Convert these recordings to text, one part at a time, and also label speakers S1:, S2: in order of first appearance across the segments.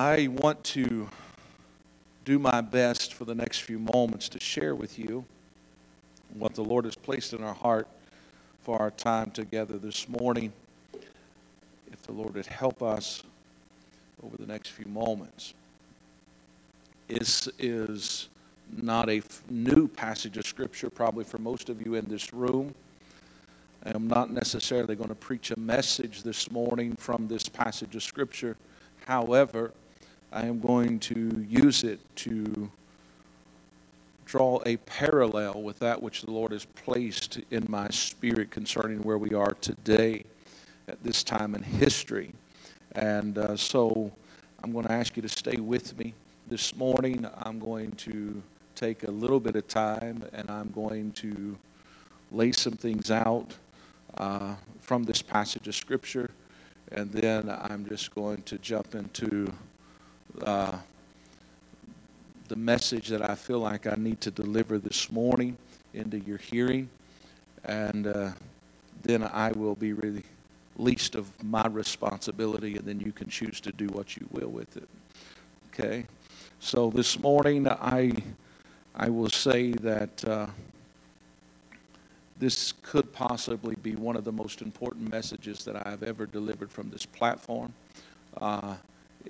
S1: I want to do my best for the next few moments to share with you what the Lord has placed in our heart for our time together this morning. If the Lord would help us over the next few moments. This is not a new passage of Scripture, probably for most of you in this room. I am not necessarily going to preach a message this morning from this passage of Scripture. However, I am going to use it to draw a parallel with that which the Lord has placed in my spirit concerning where we are today at this time in history. And uh, so I'm going to ask you to stay with me this morning. I'm going to take a little bit of time and I'm going to lay some things out uh, from this passage of Scripture. And then I'm just going to jump into uh, the message that I feel like I need to deliver this morning into your hearing. And uh, then I will be really least of my responsibility, and then you can choose to do what you will with it. Okay? So this morning, I, I will say that uh, this could possibly be one of the most important messages that I've ever delivered from this platform uh,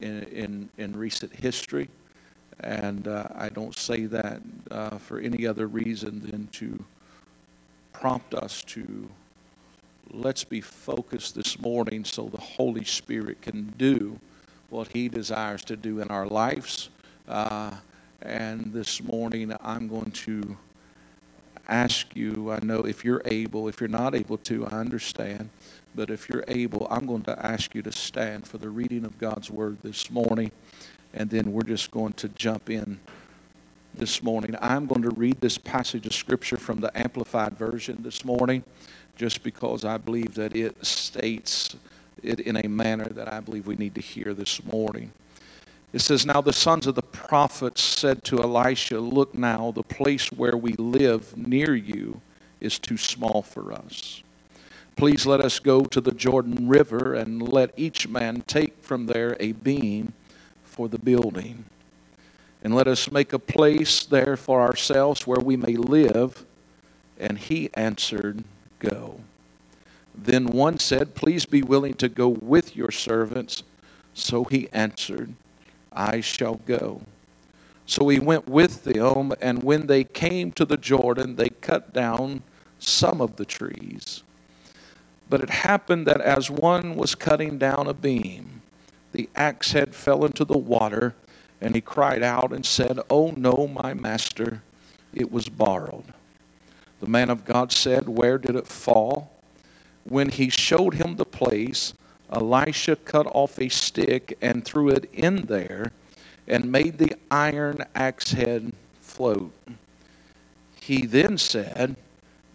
S1: in, in, in, recent history. And uh, I don't say that uh, for any other reason than to prompt us to let's be focused this morning so the Holy Spirit can do what He desires to do in our lives. Uh, and this morning, I'm going to ask you I know if you're able, if you're not able to, I understand. But if you're able, I'm going to ask you to stand for the reading of God's Word this morning. And then we're just going to jump in this morning. I'm going to read this passage of Scripture from the Amplified Version this morning just because I believe that it states it in a manner that I believe we need to hear this morning. It says, Now the sons of the prophets said to Elisha, Look now, the place where we live near you is too small for us. Please let us go to the Jordan River and let each man take from there a beam for the building. And let us make a place there for ourselves where we may live. And he answered, go. Then one said, Please be willing to go with your servants. So he answered, I shall go. So he went with them, and when they came to the Jordan, they cut down some of the trees. But it happened that as one was cutting down a beam, the axe head fell into the water, and he cried out and said, Oh no, my master, it was borrowed. The man of God said, Where did it fall? When he showed him the place, Elisha cut off a stick and threw it in there and made the iron axe head float. He then said,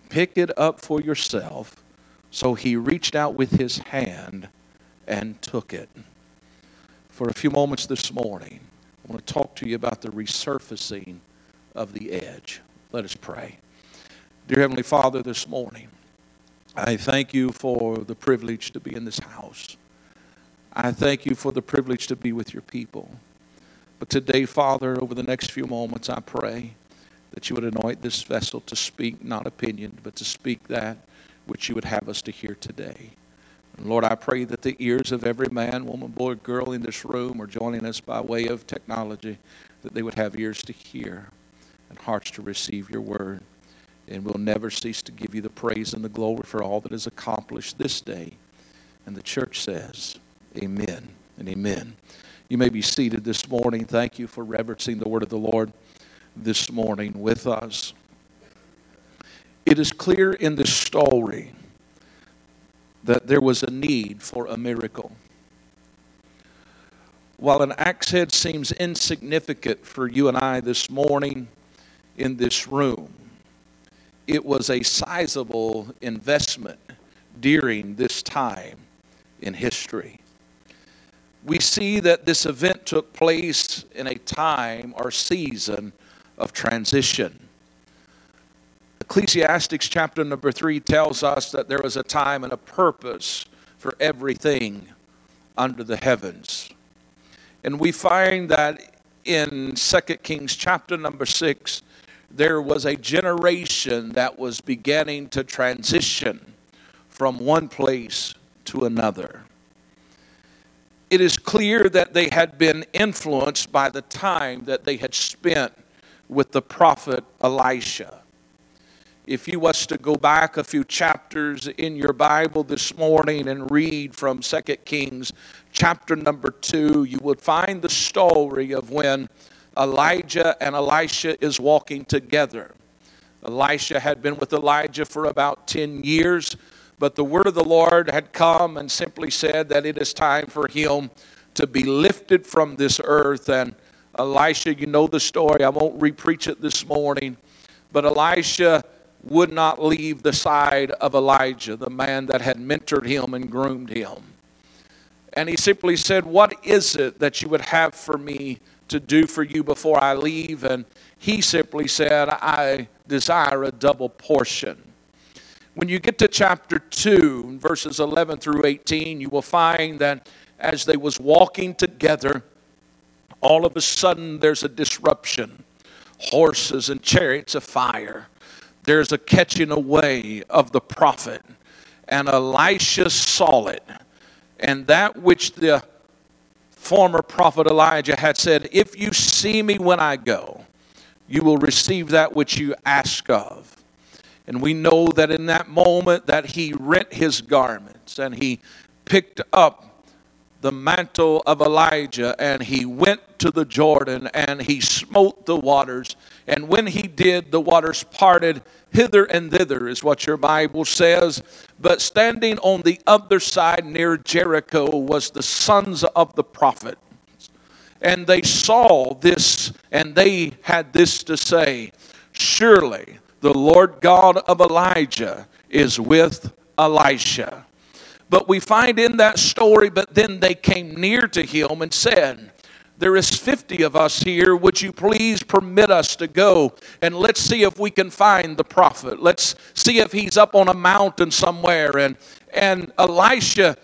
S1: Pick it up for yourself. So he reached out with his hand and took it. For a few moments this morning, I want to talk to you about the resurfacing of the edge. Let us pray. Dear Heavenly Father, this morning, I thank you for the privilege to be in this house. I thank you for the privilege to be with your people. But today, Father, over the next few moments, I pray that you would anoint this vessel to speak not opinion, but to speak that which you would have us to hear today. And Lord, I pray that the ears of every man, woman, boy, girl in this room or joining us by way of technology, that they would have ears to hear and hearts to receive your word. And we'll never cease to give you the praise and the glory for all that is accomplished this day. And the church says, Amen and amen. You may be seated this morning. Thank you for reverencing the word of the Lord this morning with us. It is clear in this story that there was a need for a miracle. While an axe head seems insignificant for you and I this morning in this room, it was a sizable investment during this time in history. We see that this event took place in a time or season of transition. Ecclesiastics chapter number three tells us that there was a time and a purpose for everything under the heavens. And we find that in 2 Kings chapter number 6, there was a generation that was beginning to transition from one place to another. It is clear that they had been influenced by the time that they had spent with the prophet Elisha. If you was to go back a few chapters in your Bible this morning and read from 2 Kings chapter number 2, you would find the story of when Elijah and Elisha is walking together. Elisha had been with Elijah for about 10 years, but the word of the Lord had come and simply said that it is time for him to be lifted from this earth. And Elisha, you know the story. I won't repreach it this morning. But Elisha would not leave the side of Elijah, the man that had mentored him and groomed him. And he simply said, What is it that you would have for me to do for you before I leave? And he simply said, I desire a double portion. When you get to chapter 2, verses 11 through 18, you will find that as they was walking together, all of a sudden there's a disruption. Horses and chariots of fire. There's a catching away of the prophet. And Elisha saw it. And that which the former prophet Elijah had said, If you see me when I go, you will receive that which you ask of. And we know that in that moment that he rent his garments and he picked up the mantle of Elijah and he went to the Jordan and he smote the waters. And when he did, the waters parted hither and thither, is what your Bible says. But standing on the other side near Jericho was the sons of the prophet. And they saw this and they had this to say Surely the Lord God of Elijah is with Elisha. But we find in that story, but then they came near to him and said, There is 50 of us here. Would you please permit us to go and let's see if we can find the prophet? Let's see if he's up on a mountain somewhere. And, and Elisha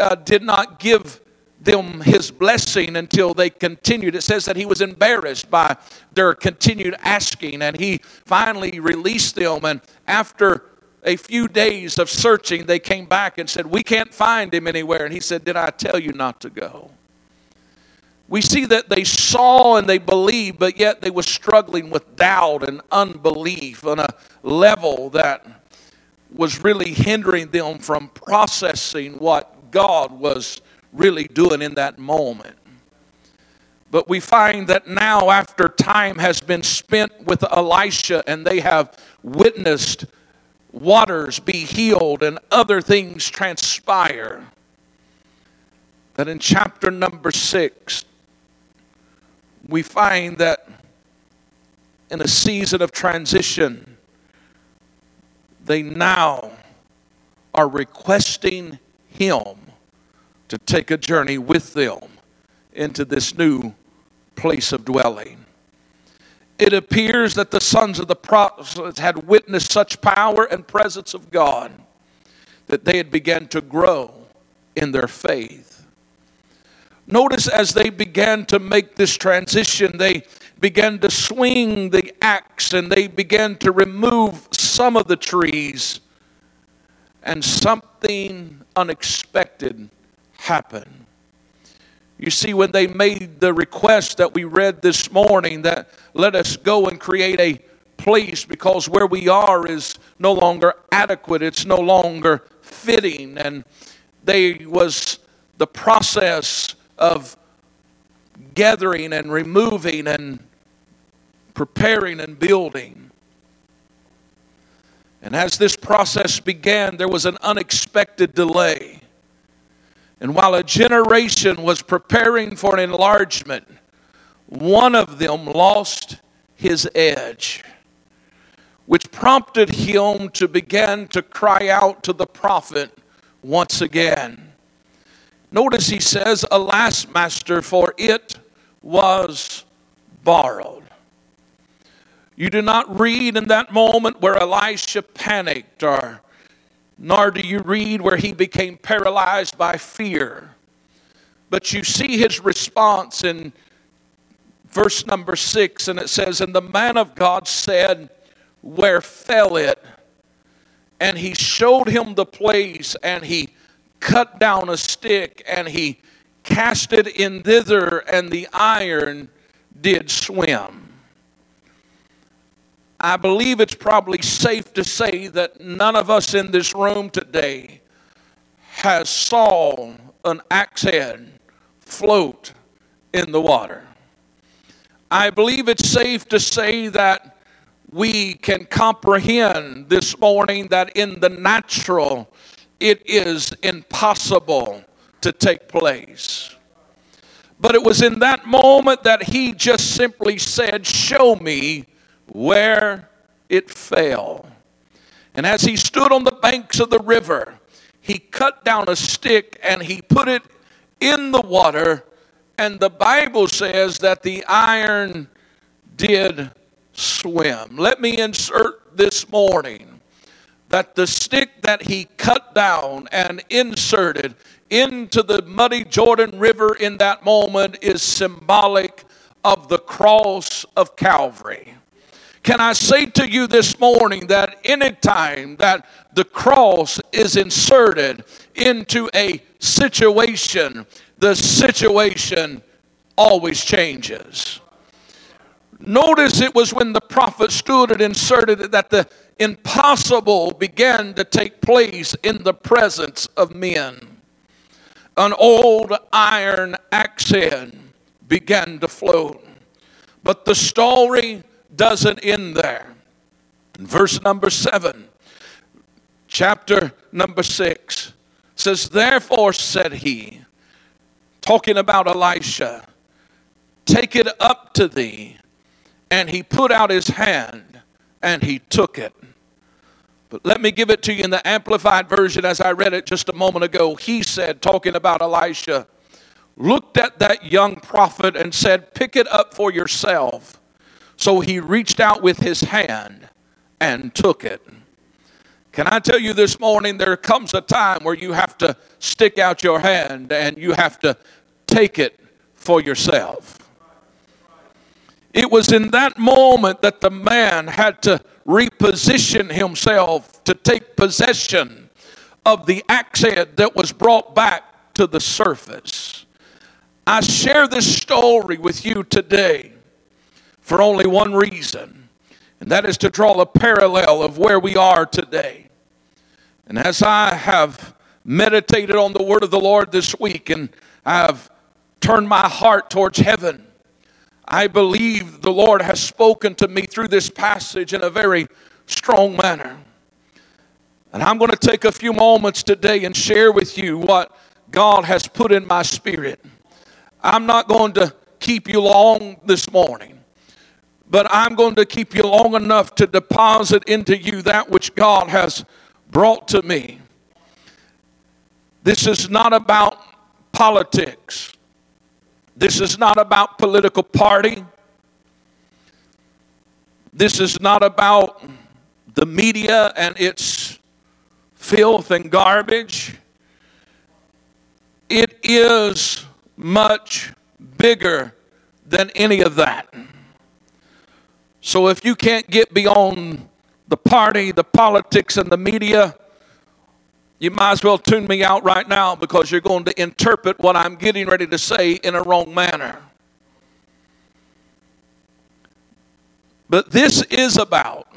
S1: uh, did not give them his blessing until they continued. It says that he was embarrassed by their continued asking, and he finally released them. And after a few days of searching, they came back and said, We can't find him anywhere. And he said, Did I tell you not to go? We see that they saw and they believed, but yet they were struggling with doubt and unbelief on a level that was really hindering them from processing what God was really doing in that moment. But we find that now, after time has been spent with Elisha and they have witnessed waters be healed and other things transpire, that in chapter number six, we find that in a season of transition, they now are requesting him to take a journey with them into this new place of dwelling. It appears that the sons of the prophets had witnessed such power and presence of God that they had begun to grow in their faith. Notice as they began to make this transition, they began to swing the axe and they began to remove some of the trees, and something unexpected happened. You see, when they made the request that we read this morning that let us go and create a place because where we are is no longer adequate, it's no longer fitting, and they was the process of gathering and removing and preparing and building. And as this process began, there was an unexpected delay. And while a generation was preparing for an enlargement, one of them lost his edge, which prompted him to begin to cry out to the prophet once again. Notice he says, Alas, master, for it was borrowed. You do not read in that moment where Elisha panicked or nor do you read where he became paralyzed by fear. But you see his response in verse number six, and it says, And the man of God said, Where fell it? And he showed him the place, and he cut down a stick, and he cast it in thither, and the iron did swim. I believe it's probably safe to say that none of us in this room today has saw an axe head float in the water. I believe it's safe to say that we can comprehend this morning that in the natural it is impossible to take place. But it was in that moment that he just simply said, Show me where it fell. And as he stood on the banks of the river, he cut down a stick and he put it in the water. And the Bible says that the iron did swim. Let me insert this morning that the stick that he cut down and inserted into the muddy Jordan River in that moment is symbolic of the cross of Calvary. Can I say to you this morning that anytime that the cross is inserted into a situation, the situation always changes. Notice it was when the prophet stood and inserted it that the impossible began to take place in the presence of men. An old iron head began to float. But the story doesn't end there. In verse number seven, chapter number six says, Therefore said he, talking about Elisha, take it up to thee. And he put out his hand and he took it. But let me give it to you in the Amplified Version as I read it just a moment ago. He said, talking about Elisha, looked at that young prophet and said, Pick it up for yourself. So he reached out with his hand and took it. Can I tell you this morning, there comes a time where you have to stick out your hand and you have to take it for yourself. It was in that moment that the man had to reposition himself to take possession of the head that was brought back to the surface. I share this story with you today for only one reason, and that is to draw a parallel of where we are today. And as I have meditated on the word of the Lord this week and I've turned my heart towards heaven, I believe the Lord has spoken to me through this passage in a very strong manner. And I'm going to take a few moments today and share with you what God has put in my spirit. I'm not going to keep you long this morning but I'm going to keep you long enough to deposit into you that which God has brought to me. This is not about politics. This is not about political party. This is not about the media and its filth and garbage. It is much bigger than any of that. So if you can't get beyond the party, the politics, and the media, you might as well tune me out right now because you're going to interpret what I'm getting ready to say in a wrong manner. But this is about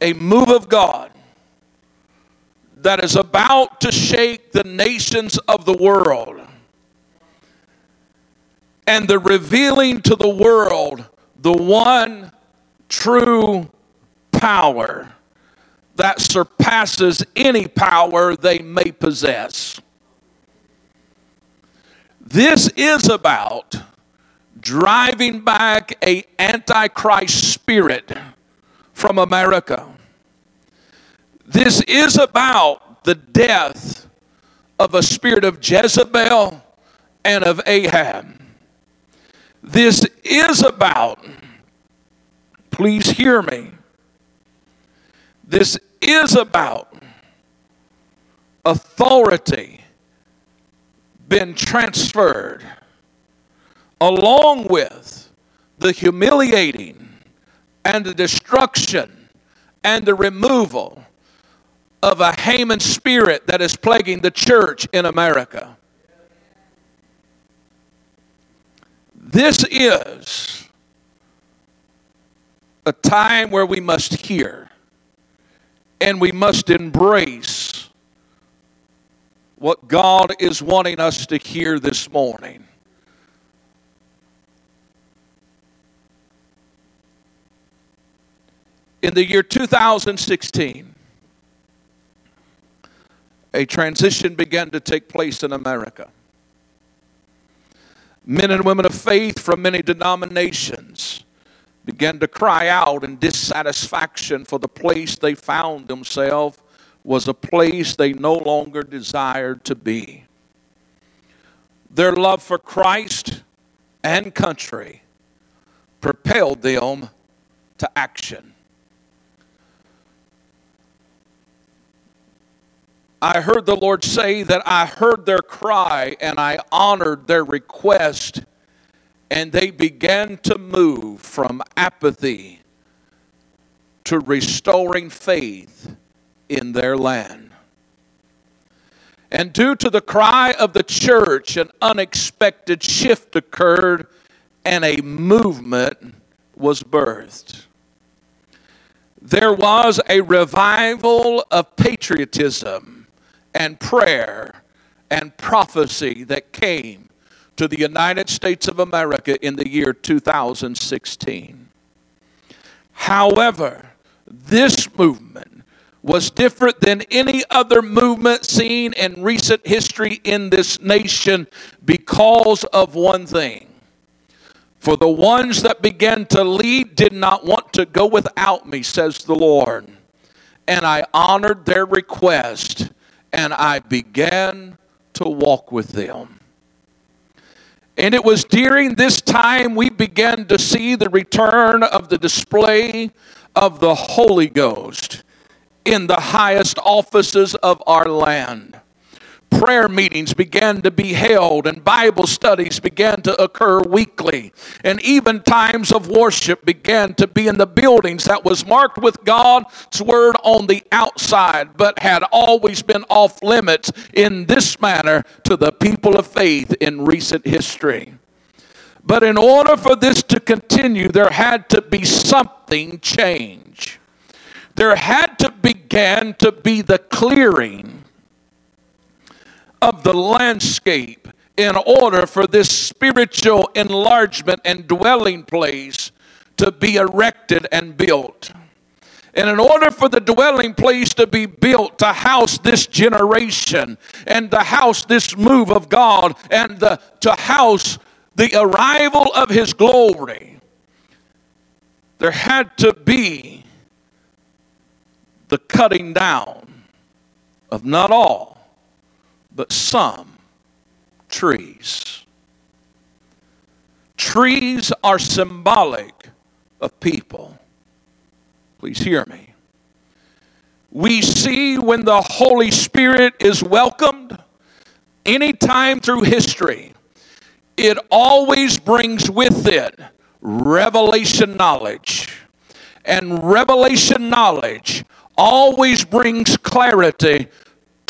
S1: a move of God that is about to shake the nations of the world and the revealing to the world the one true power that surpasses any power they may possess. This is about driving back a antichrist spirit from America. This is about the death of a spirit of Jezebel and of Ahab. This is about, please hear me, this is about authority been transferred along with the humiliating and the destruction and the removal of a Haman spirit that is plaguing the church in America. This is a time where we must hear and we must embrace what God is wanting us to hear this morning. In the year 2016, a transition began to take place in America. Men and women of faith from many denominations began to cry out in dissatisfaction for the place they found themselves was a place they no longer desired to be. Their love for Christ and country propelled them to action. I heard the Lord say that I heard their cry and I honored their request and they began to move from apathy to restoring faith in their land. And due to the cry of the church, an unexpected shift occurred and a movement was birthed. There was a revival of patriotism and prayer and prophecy that came to the United States of America in the year 2016. However, this movement was different than any other movement seen in recent history in this nation because of one thing. For the ones that began to lead did not want to go without me, says the Lord. And I honored their request and I began to walk with them. And it was during this time we began to see the return of the display of the Holy Ghost in the highest offices of our land prayer meetings began to be held and Bible studies began to occur weekly. And even times of worship began to be in the buildings that was marked with God's word on the outside, but had always been off limits in this manner to the people of faith in recent history. But in order for this to continue, there had to be something change. There had to begin to be the clearing of the landscape in order for this spiritual enlargement and dwelling place to be erected and built. And in order for the dwelling place to be built to house this generation and to house this move of God and the, to house the arrival of His glory, there had to be the cutting down of not all but some trees. Trees are symbolic of people. Please hear me. We see when the Holy Spirit is welcomed anytime through history, it always brings with it revelation knowledge. And revelation knowledge always brings clarity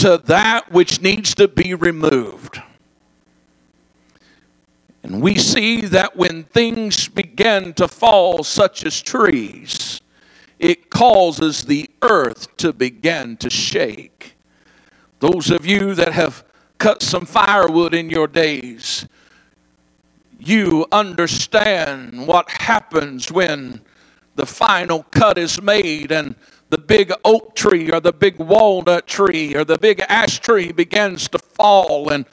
S1: to that which needs to be removed. And we see that when things begin to fall, such as trees, it causes the earth to begin to shake. Those of you that have cut some firewood in your days, you understand what happens when the final cut is made and the big oak tree or the big walnut tree or the big ash tree begins to fall and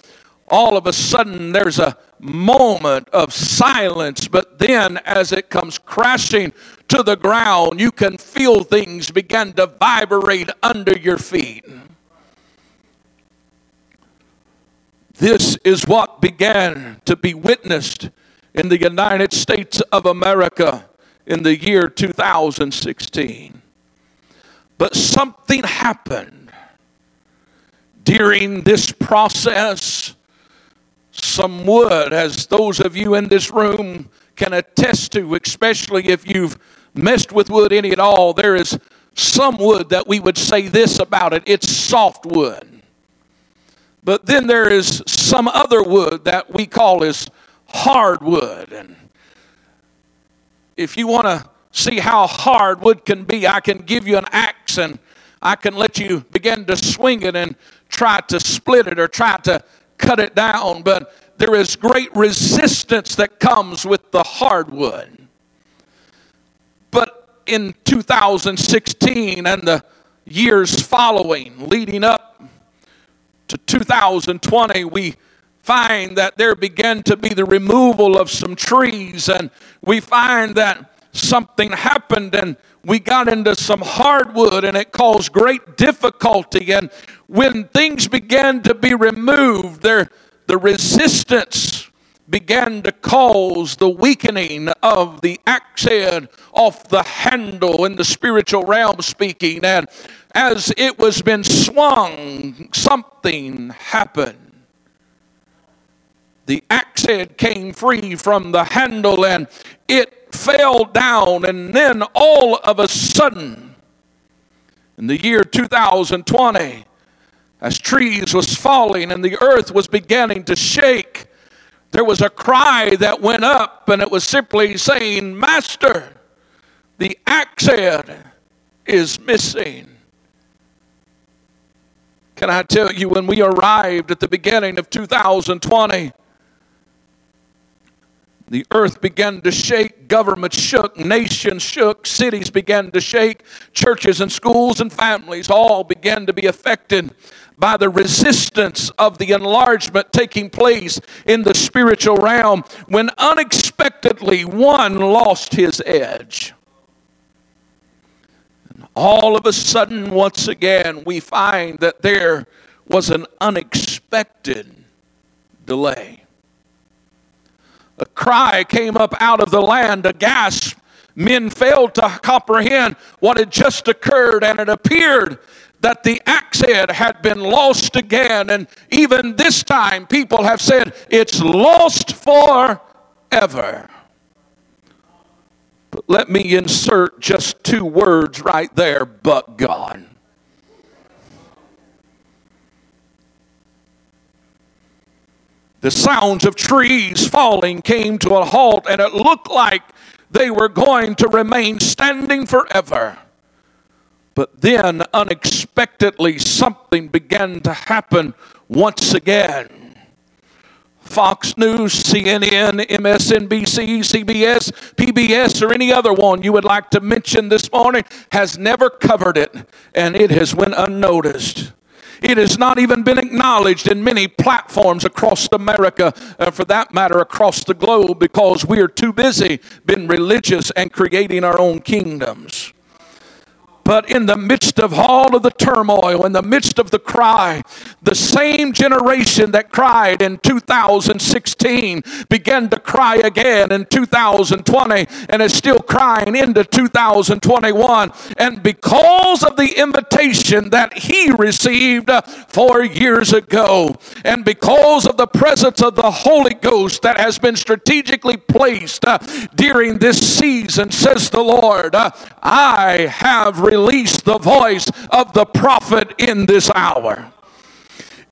S1: all of a sudden there's a moment of silence. But then as it comes crashing to the ground you can feel things begin to vibrate under your feet. This is what began to be witnessed in the United States of America in the year 2016 but something happened during this process some wood, as those of you in this room can attest to, especially if you've messed with wood any at all. There is some wood that we would say this about it it's soft wood. But then there is some other wood that we call as hardwood. And if you want to see how hard wood can be, I can give you an axe and I can let you begin to swing it and try to split it or try to cut it down. But there is great resistance that comes with the hardwood. But in 2016 and the years following, leading up to 2020, we find that there began to be the removal of some trees, and we find that something happened and we got into some hardwood and it caused great difficulty. And when things began to be removed, there, the resistance began to cause the weakening of the axe head off the handle in the spiritual realm speaking. And as it was been swung, something happened the axe head came free from the handle and it fell down. And then all of a sudden, in the year 2020, as trees was falling and the earth was beginning to shake, there was a cry that went up, and it was simply saying, Master, the axe head is missing. Can I tell you, when we arrived at the beginning of 2020, the earth began to shake, governments shook, nations shook, cities began to shake, churches and schools and families all began to be affected by the resistance of the enlargement taking place in the spiritual realm when unexpectedly one lost his edge. And all of a sudden, once again, we find that there was an unexpected delay. A cry came up out of the land, a gasp. Men failed to comprehend what had just occurred, and it appeared that the axe head had been lost again. And even this time, people have said it's lost forever. But let me insert just two words right there but God. The sounds of trees falling came to a halt, and it looked like they were going to remain standing forever. But then, unexpectedly, something began to happen once again. Fox News, CNN, MSNBC, CBS, PBS, or any other one you would like to mention this morning has never covered it, and it has went unnoticed. It has not even been acknowledged in many platforms across America, uh, for that matter, across the globe, because we are too busy being religious and creating our own kingdoms. But in the midst of all of the turmoil, in the midst of the cry, the same generation that cried in 2016 began to cry again in 2020 and is still crying into 2021. And because of the invitation that he received uh, four years ago, and because of the presence of the Holy Ghost that has been strategically placed uh, during this season, says the Lord, uh, I have release the voice of the prophet in this hour.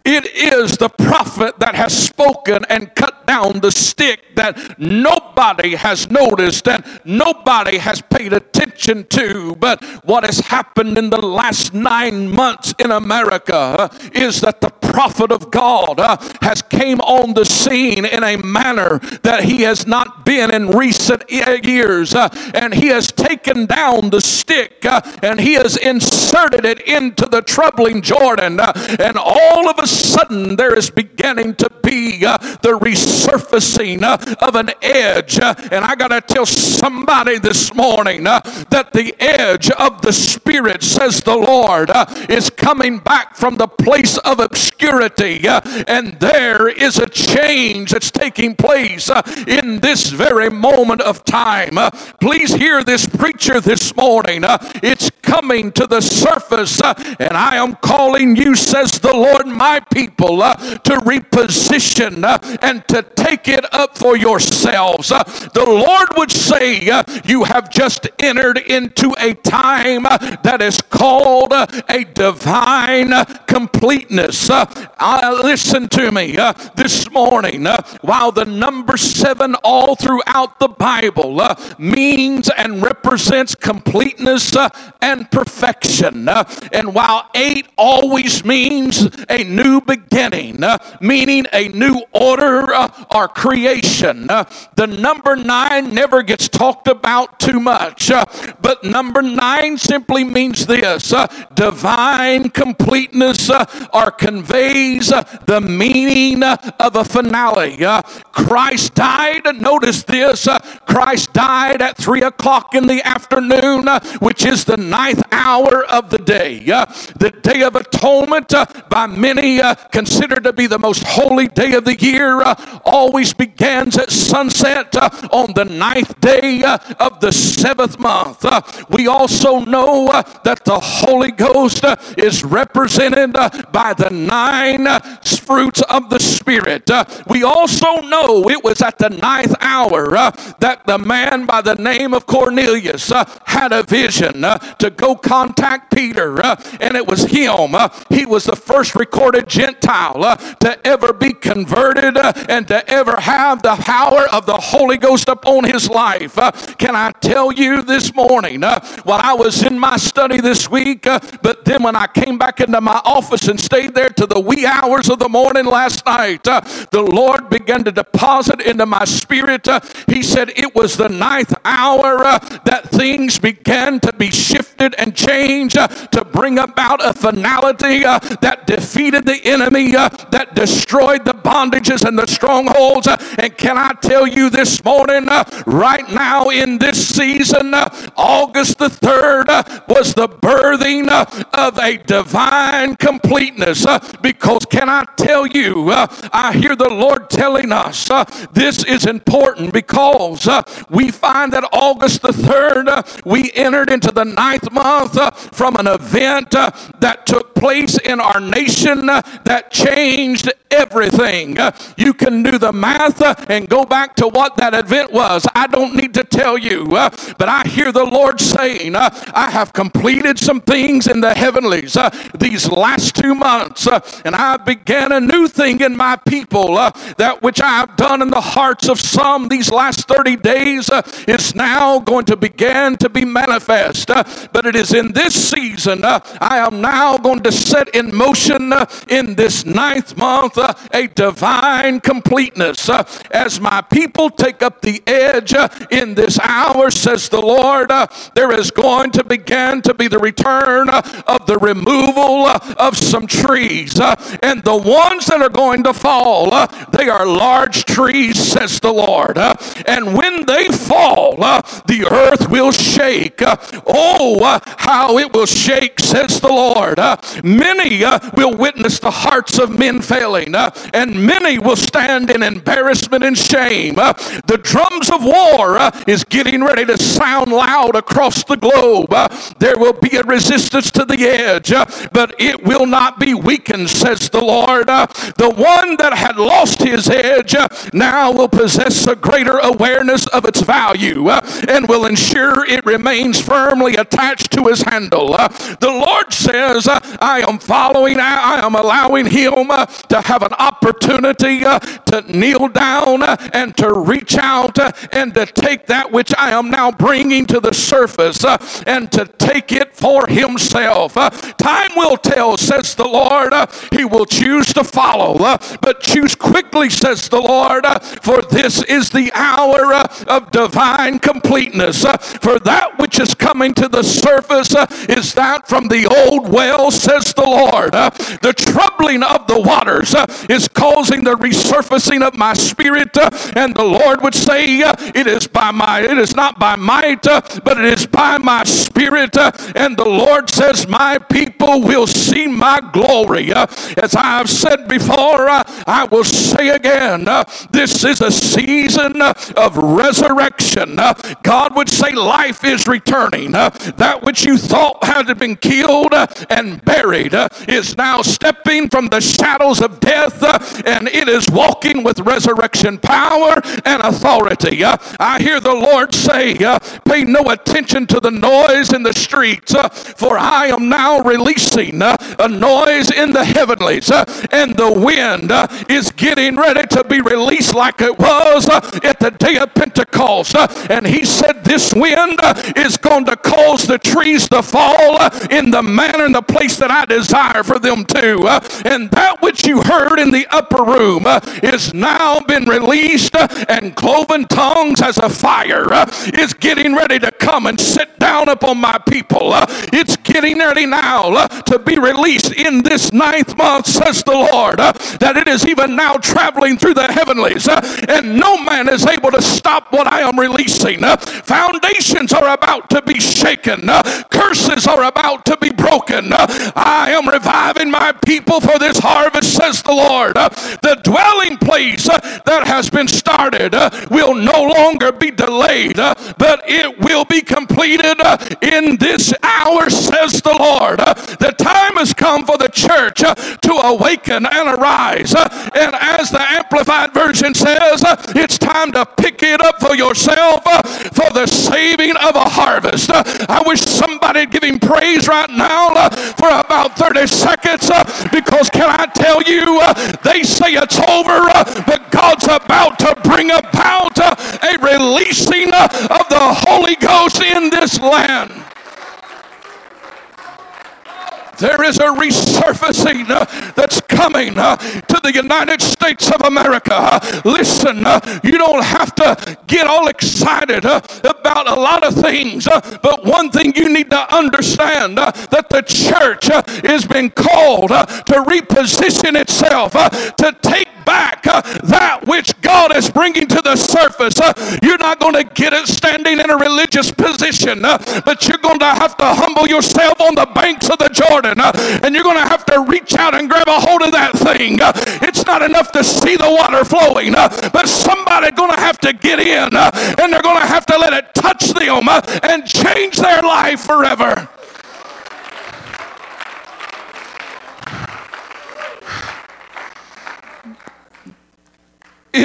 S1: It is the prophet that has spoken and cut down the stick that nobody has noticed and nobody has paid attention to. But what has happened in the last nine months in America is that the prophet of God uh, has came on the scene in a manner that he has not been in recent years. Uh, and he has taken down the stick uh, and he has inserted it into the troubling Jordan. and all of a sudden there is beginning to be uh, the resurfacing uh, of an edge. Uh, and I got to tell somebody this morning uh, that the edge of the Spirit, says the Lord, uh, is coming back from the place of obscurity. Uh, and there is a change that's taking place in this very moment of time. Please hear this preacher this morning. It's coming to the surface, and I am calling you, says the Lord, my people, to reposition and to take it up for yourselves. the Lord would say, You have just entered into a time that is called a divine completeness. Uh, listen to me uh, this morning. Uh, while the number seven all throughout the Bible uh, means and represents completeness uh, and perfection, uh, and while eight always means a new beginning, meaning a new order or creation, the number nine never gets talked about too much. but number nine simply means this divine completeness or conveys the meaning of a finale. Uh, Christ died, notice this, uh, Christ died at 3 o'clock in the afternoon, uh, which is the ninth hour of the day. Uh, the Day of Atonement, uh, by many uh, considered to be the most holy day of the year, always begins at sunset on the ninth day of the seventh month. we also know that the Holy Ghost is represented by the nine fruits of the Spirit. Uh, we also know it was at the ninth hour uh, that the man by the name of Cornelius uh, had a vision uh, to go contact Peter, uh, and it was him. Uh, he was the first recorded Gentile to ever be converted and to ever have the power of the Holy Ghost upon his life. can I tell you this morning, while I was in my study this week, but then when I came back into my office and stayed there to the wee hours of the morning last night, uh, the Lord began to deposit into my spirit. Uh, he said it was the ninth hour uh, that things began to be shifted and changed uh, to bring about a finality uh, that defeated the enemy, uh, that destroyed the bondages and the strongholds. and can I tell you this morning, right now in this season, August the 3rd was the birthing of a divine completeness. because can I tell you, uh, I hear the Lord telling us uh, this is important because uh, we find that August the 3rd, uh, we entered into the ninth month uh, from an event uh, that took place in our nation that changed everything. you can do the math and go back to what that event was. I don't need to tell you, but I hear the Lord saying, I have completed some things in the heavenlies these last two months, and I began a new thing in my people. That which I have done in the hearts of some these last 30 days is now going to begin to be manifest. But it is in this season I am now going to set in motion in this ninth month uh, a divine completeness. as my people take up the edge in this hour, says the Lord, there is going to begin to be the return of the removal of some trees. and the ones that are going to fall, uh, they are large trees, says the Lord. Uh, and when they fall, uh, the earth will shake. Uh, oh, uh, how it will shake, says the Lord. Uh, many will witness the hearts of men failing, uh, and many will stand in embarrassment and shame. Uh, the drums of war uh, is getting ready to sound loud across the globe. there will be a resistance to the edge, but it will not be weakened, says the Lord. the one that had lost his edge uh, now will possess a greater awareness of its value uh, and will ensure it remains firmly attached to his handle. Uh, the Lord says, I am following, I am allowing him uh, to have an opportunity uh, to kneel down uh, and to reach out and to take that which I am now bringing to the surface and to take it for himself. Time will tell, says the Lord. He will choose to follow but choose quickly, says the Lord, uh, for this is the hour uh, of divine completeness. Uh, for that which is coming to the surface is that from the old well, says the Lord. Uh, the troubling of the waters uh, is causing the resurfacing of my spirit. Uh, and the Lord would say, uh, It is by my, it is not by might, uh, but it is by my spirit. Uh, and the Lord says, My people will see my glory. Uh, as I have said before, I will say again, this is a season of resurrection. God would say, Life is returning. that which you thought had been killed and buried is now from the shadows of death uh, and it is walking with resurrection power and authority. Uh, I hear the Lord say, uh, Pay no attention to the noise in the streets, for I am now releasing a noise in the heavenlies, and the wind is getting ready to be released like it was at the day of Pentecost. And he said, This wind is going to cause the trees to fall in the manner and the place that I desire for them to. Uh, and that which you heard in the upper room uh, is now been released, uh, and cloven tongues as a fire is getting ready to come and sit down upon my people. It's getting ready now to be released in this ninth month, says the Lord, that it is even now traveling through the heavenlies, and no man is able to stop what I am releasing. Foundations are about to be shaken, curses are about to be broken. I am reviving my people for this harvest, says the Lord. The dwelling place that has been started will no longer be delayed, but it will be completed in this hour, says the Lord. The time has come for the church to awaken and arise. And as the Amplified Version says, it's time to pick it up for yourself for the saving of a harvest. I wish somebody would give him praise right now for about 30 seconds because can I tell you, uh, they say it's over, uh, but God's about to bring about uh, a releasing of the Holy Ghost in this land. There is a resurfacing uh, that's coming uh, to the United States of America. listen, uh, you don't have to get all excited about a lot of things, but one thing you need to understand that the church has been called to reposition itself, to take back that which God is bringing to the surface. you're not going to get it standing in a religious position, but you're going to have to humble yourself on the banks of the Jordan uh, and you're going to have to reach out and grab a hold of that thing. Uh, it's not enough to see the water flowing, uh, but somebody's going to have to get in and they're going to have to let it touch them and change their life forever.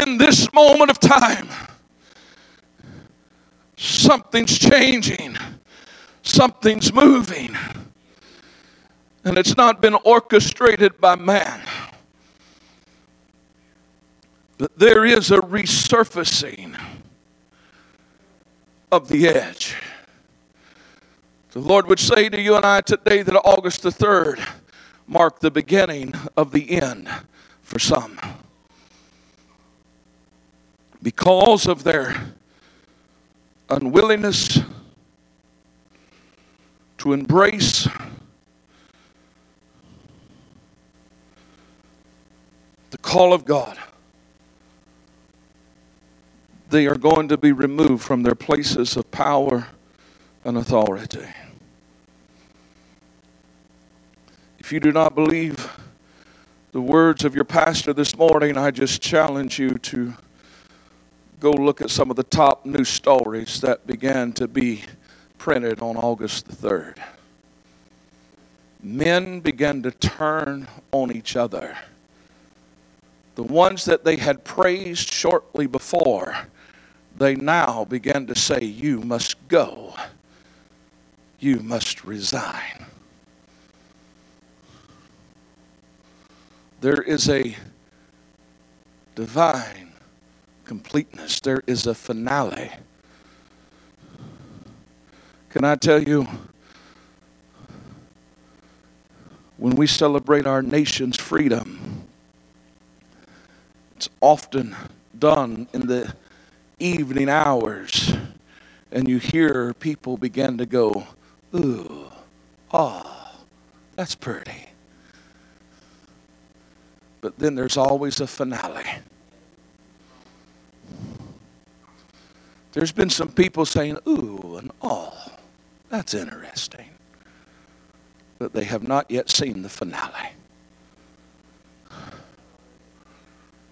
S1: In this moment of time, something's changing, something's moving and it's not been orchestrated by man. But there is a resurfacing of the edge. The Lord would say to you and I today that August the 3rd marked the beginning of the end for some. Because of their unwillingness to embrace the call of God, they are going to be removed from their places of power and authority. If you do not believe the words of your pastor this morning, I just challenge you to go look at some of the top news stories that began to be printed on August the 3rd. Men began to turn on each other the ones that they had praised shortly before, they now began to say, You must go. You must resign. There is a divine completeness, there is a finale. Can I tell you, when we celebrate our nation's freedom, it's often done in the evening hours, and you hear people begin to go, ooh, ah. That's pretty. But then there's always a finale. There's been some people saying, ooh, and oh, that's interesting. But they have not yet seen the finale.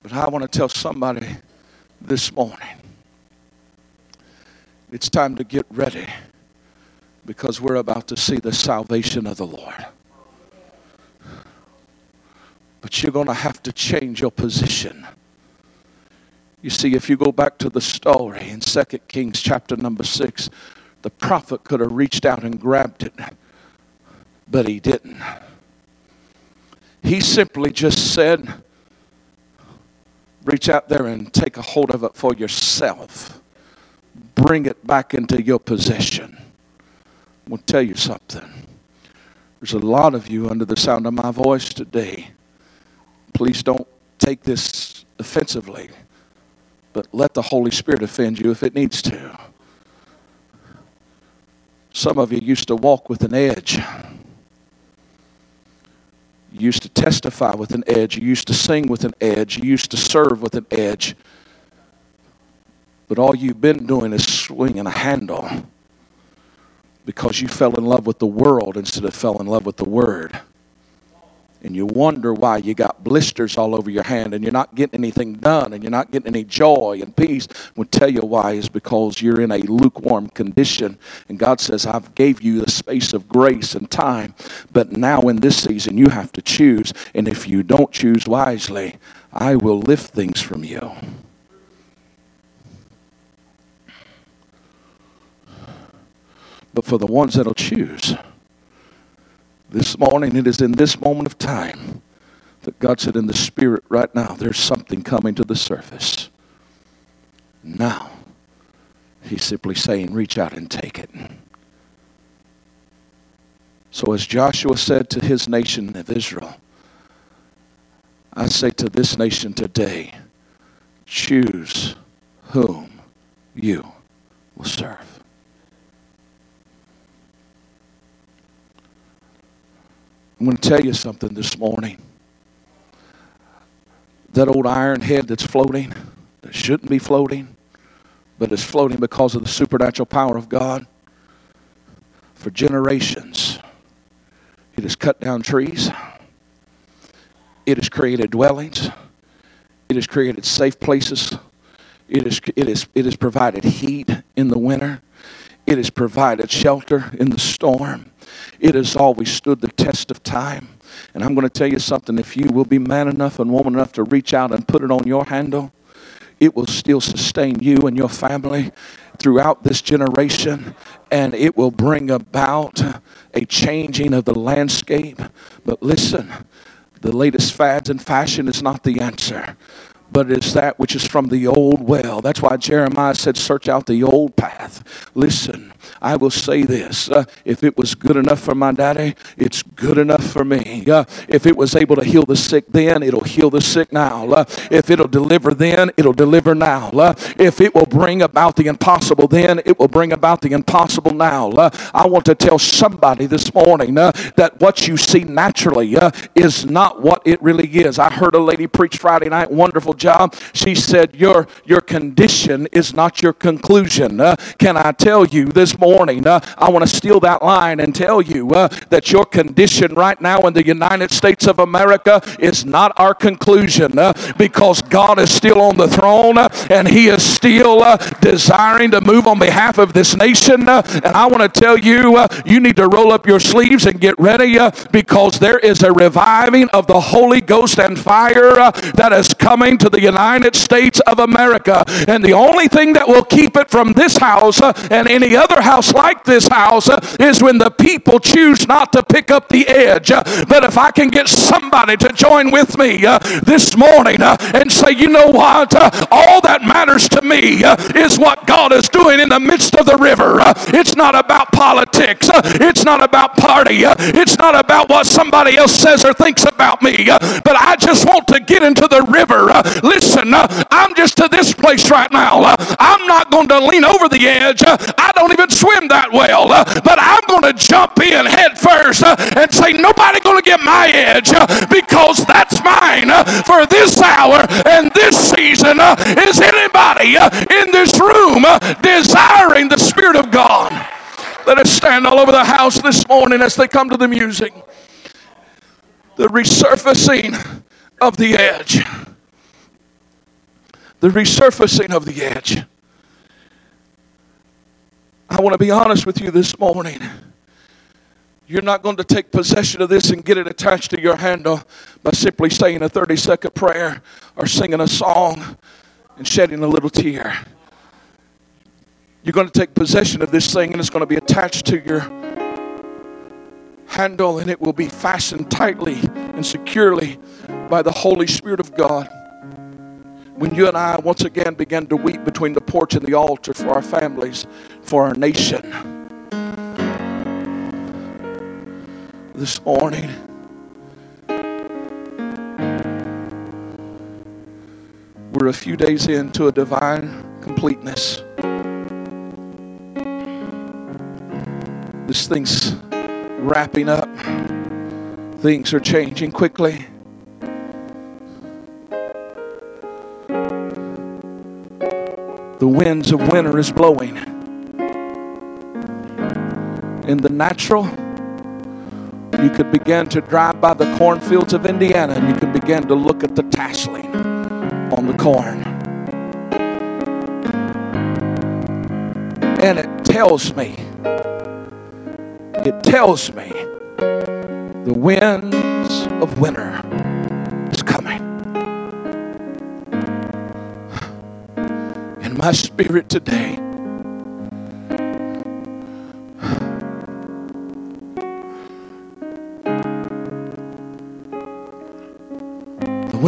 S1: But I want to tell somebody this morning it's time to get ready because we're about to see the salvation of the Lord. But you're going to have to change your position. You see, if you go back to the story in 2 Kings chapter number 6, the prophet could have reached out and grabbed it, but he didn't. He simply just said, Reach out there and take a hold of it for yourself. Bring it back into your possession. I'm going to tell you something. There's a lot of you under the sound of my voice today. Please don't take this offensively, but let the Holy Spirit offend you if it needs to. Some of you used to walk with an edge. You used to testify with an edge. You used to sing with an edge. You used to serve with an edge. But all you've been doing is swinging a handle because you fell in love with the world instead of fell in love with the Word and you wonder why you got blisters all over your hand and you're not getting anything done and you're not getting any joy and peace will tell you why. Is because you're in a lukewarm condition. And god says i've gave you the space of grace and time but now in this season you have to choose. And if you don't choose wisely i will lift things from you. But for the ones that'll choose this morning, it is in this moment of time that God said, in the Spirit right now, there's something coming to the surface. Now, He's simply saying, reach out and take it. So, as Joshua said to his nation of Israel, I say to this nation today, choose whom you will serve. I'm going to tell you something this morning. That old iron head that's floating, that shouldn't be floating, but is floating because of the supernatural power of God, for generations, it has cut down trees, it has created dwellings, it has created safe places, it has, it has, it has provided heat in the winter, it has provided shelter in the storm. It has always stood the test of time. And I'm going to tell you something if you will be man enough and woman enough to reach out and put it on your handle, it will still sustain you and your family throughout this generation and it will bring about a changing of the landscape. But listen, the latest fads and fashion is not the answer but it's that which is from the old well. That's why Jeremiah said, Search out the old path. Listen, I will say this uh, if it was good enough for my daddy, it's good enough for me. Uh, if it was able to heal the sick then, it'll heal the sick now. Uh, if it'll deliver then, it'll deliver now. Uh, if it will bring about the impossible then, it will bring about the impossible now. Uh, I want to tell somebody this morning uh, that what you see naturally is not what it really is. I heard a lady preach Friday night, wonderful job. She said, Your, your condition is not your conclusion. can I tell you this morning? Morning, uh, I want to steal that line and tell you uh, that your condition right now in the United States of America is not our conclusion uh, because God is still on the throne uh, and He is still uh, desiring to move on behalf of this nation. Uh, and I want to tell you, you need to roll up your sleeves and get ready because there is a reviving of the Holy Ghost and fire that is coming to the United States of America. And the only thing that will keep it from this house and any other house house like this house uh, is when the people choose not to pick up the edge. Uh, but if I can get somebody to join with me uh, this morning uh, and say, you know what? Uh, all that matters to me uh, is what God is doing in the midst of the river. it's not about politics. it's not about party. it's not about what somebody else says or thinks about me. but I just want to get into the river. listen, I'm just to this place right now. I'm not going to lean over the edge. I don't even swim that well, uh, but I'm going to jump in head first uh, and say, Nobody going to get my edge uh, because that's mine for this hour and this season. Is anybody in this room desiring the Spirit of God? Let us stand all over the house this morning as they come to the music. The resurfacing of the edge. The resurfacing of the edge. I want to be honest with you this morning. You're not going to take possession of this and get it attached to your handle by simply saying a 30 second prayer or singing a song and shedding a little tear. You're going to take possession of this thing and it's going to be attached to your handle and it will be fastened tightly and securely by the Holy Spirit of God. When you and I once again begin to weep between the porch and the altar for our families, for our nation. This morning, we're a few days into a divine completeness. This thing's wrapping up. Things are changing quickly. The winds of winter is blowing. In the natural, you could begin to drive by the cornfields of Indiana and you can begin to look at the tasseling on the corn. And it tells me it tells me the winds of winter is coming. In my spirit today,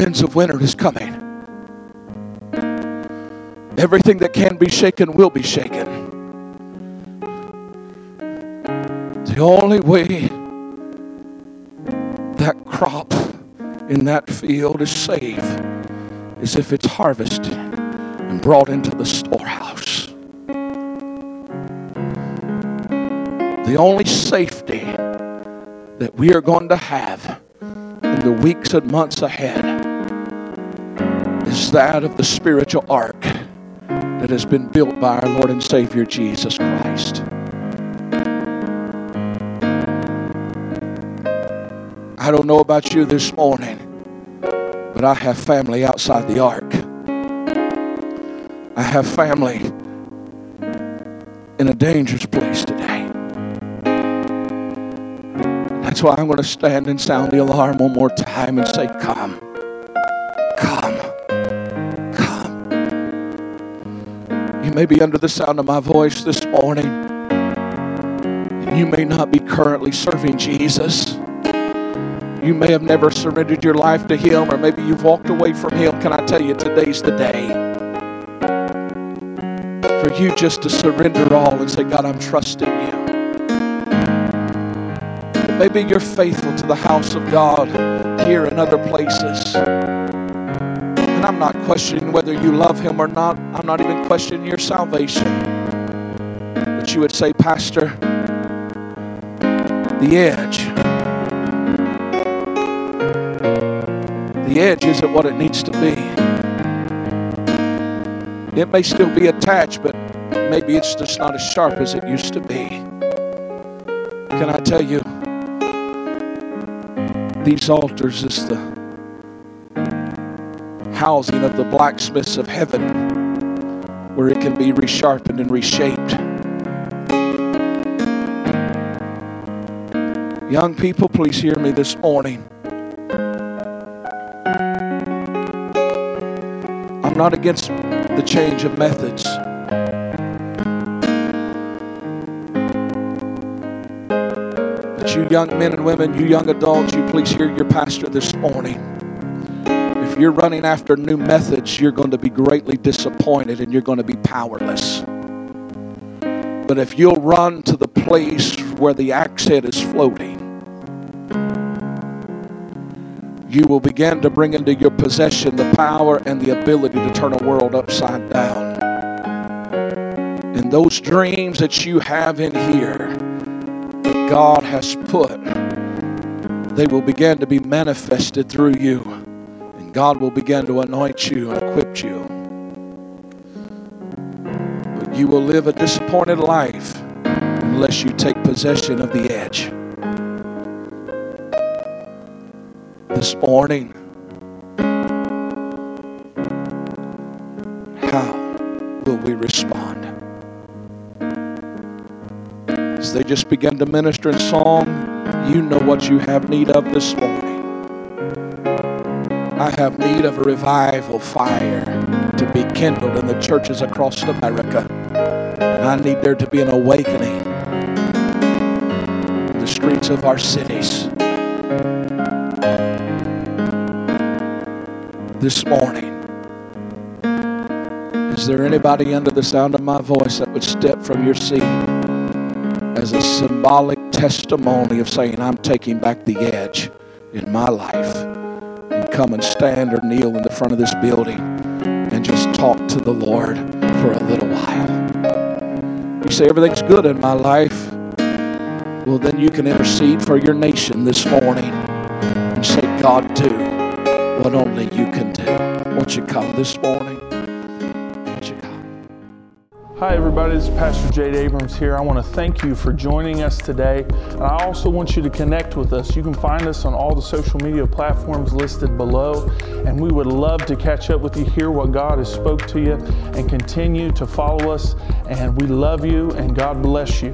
S1: winds of winter is coming. Everything that can be shaken will be shaken. The only way that crop in that field is safe is if it's harvested and brought into the storehouse. The only safety that we are going to have in the weeks and months ahead that of the spiritual ark that has been built by our Lord and Savior Jesus Christ. I don't know about you this morning, but I have family outside the ark. I have family in a dangerous place today. That's why I'm going to stand and sound the alarm one more time and say, come, You may be under the sound of my voice this morning. You may not be currently serving Jesus. You may have never surrendered your life to Him, or maybe you've walked away from Him. Can I tell you, today's the day for you just to surrender all and say, God, I'm trusting you. maybe you're faithful to the house of God here and other places. And I'm not questioning whether you love Him or not, I'm not even questioning your salvation. But you would say, Pastor, the edge The edge isn't what it needs to be. It may still be attached, but maybe it's just not as sharp as it used to be. Can I tell you, these altars is the housing of the blacksmiths of heaven where it can be resharpened and reshaped. Young people, please hear me this morning. I'm not against the change of methods. But you young men and women, you young adults, you please hear your pastor this morning. If you're running after new methods, you're going to be greatly disappointed and you're going to be powerless. But if you'll run to the place where the axe head is floating, you will begin to bring into your possession the power and the ability to turn a world upside down. And those dreams that you have in here that God has put, they will begin to be manifested through you. God will begin to anoint you and equip you. But you will live a disappointed life unless you take possession of the edge. This morning, how will we respond? As they just begin to minister in song, you know what you have need of this morning. I have need of a revival fire to be kindled in the churches across America. And I need there to be an awakening in the streets of our cities. This morning, is there anybody under the sound of my voice that would step from your seat as a symbolic testimony of saying, I'm taking back the edge in my life come and stand or kneel in the front of this building and just talk to the Lord for a little while? You say, everything's good in my life. Well, then you can intercede for your nation this morning and say, God, do what only you can do. Won't you come this morning?
S2: Hi, everybody. Is Pastor Jade Abrams here. I want to thank you for joining us today. And I also want you to connect with us. You can find us on all the social media platforms listed below. And we would love to catch up with you, hear what God has spoke to you, and continue to follow us. And we love you, and God bless you.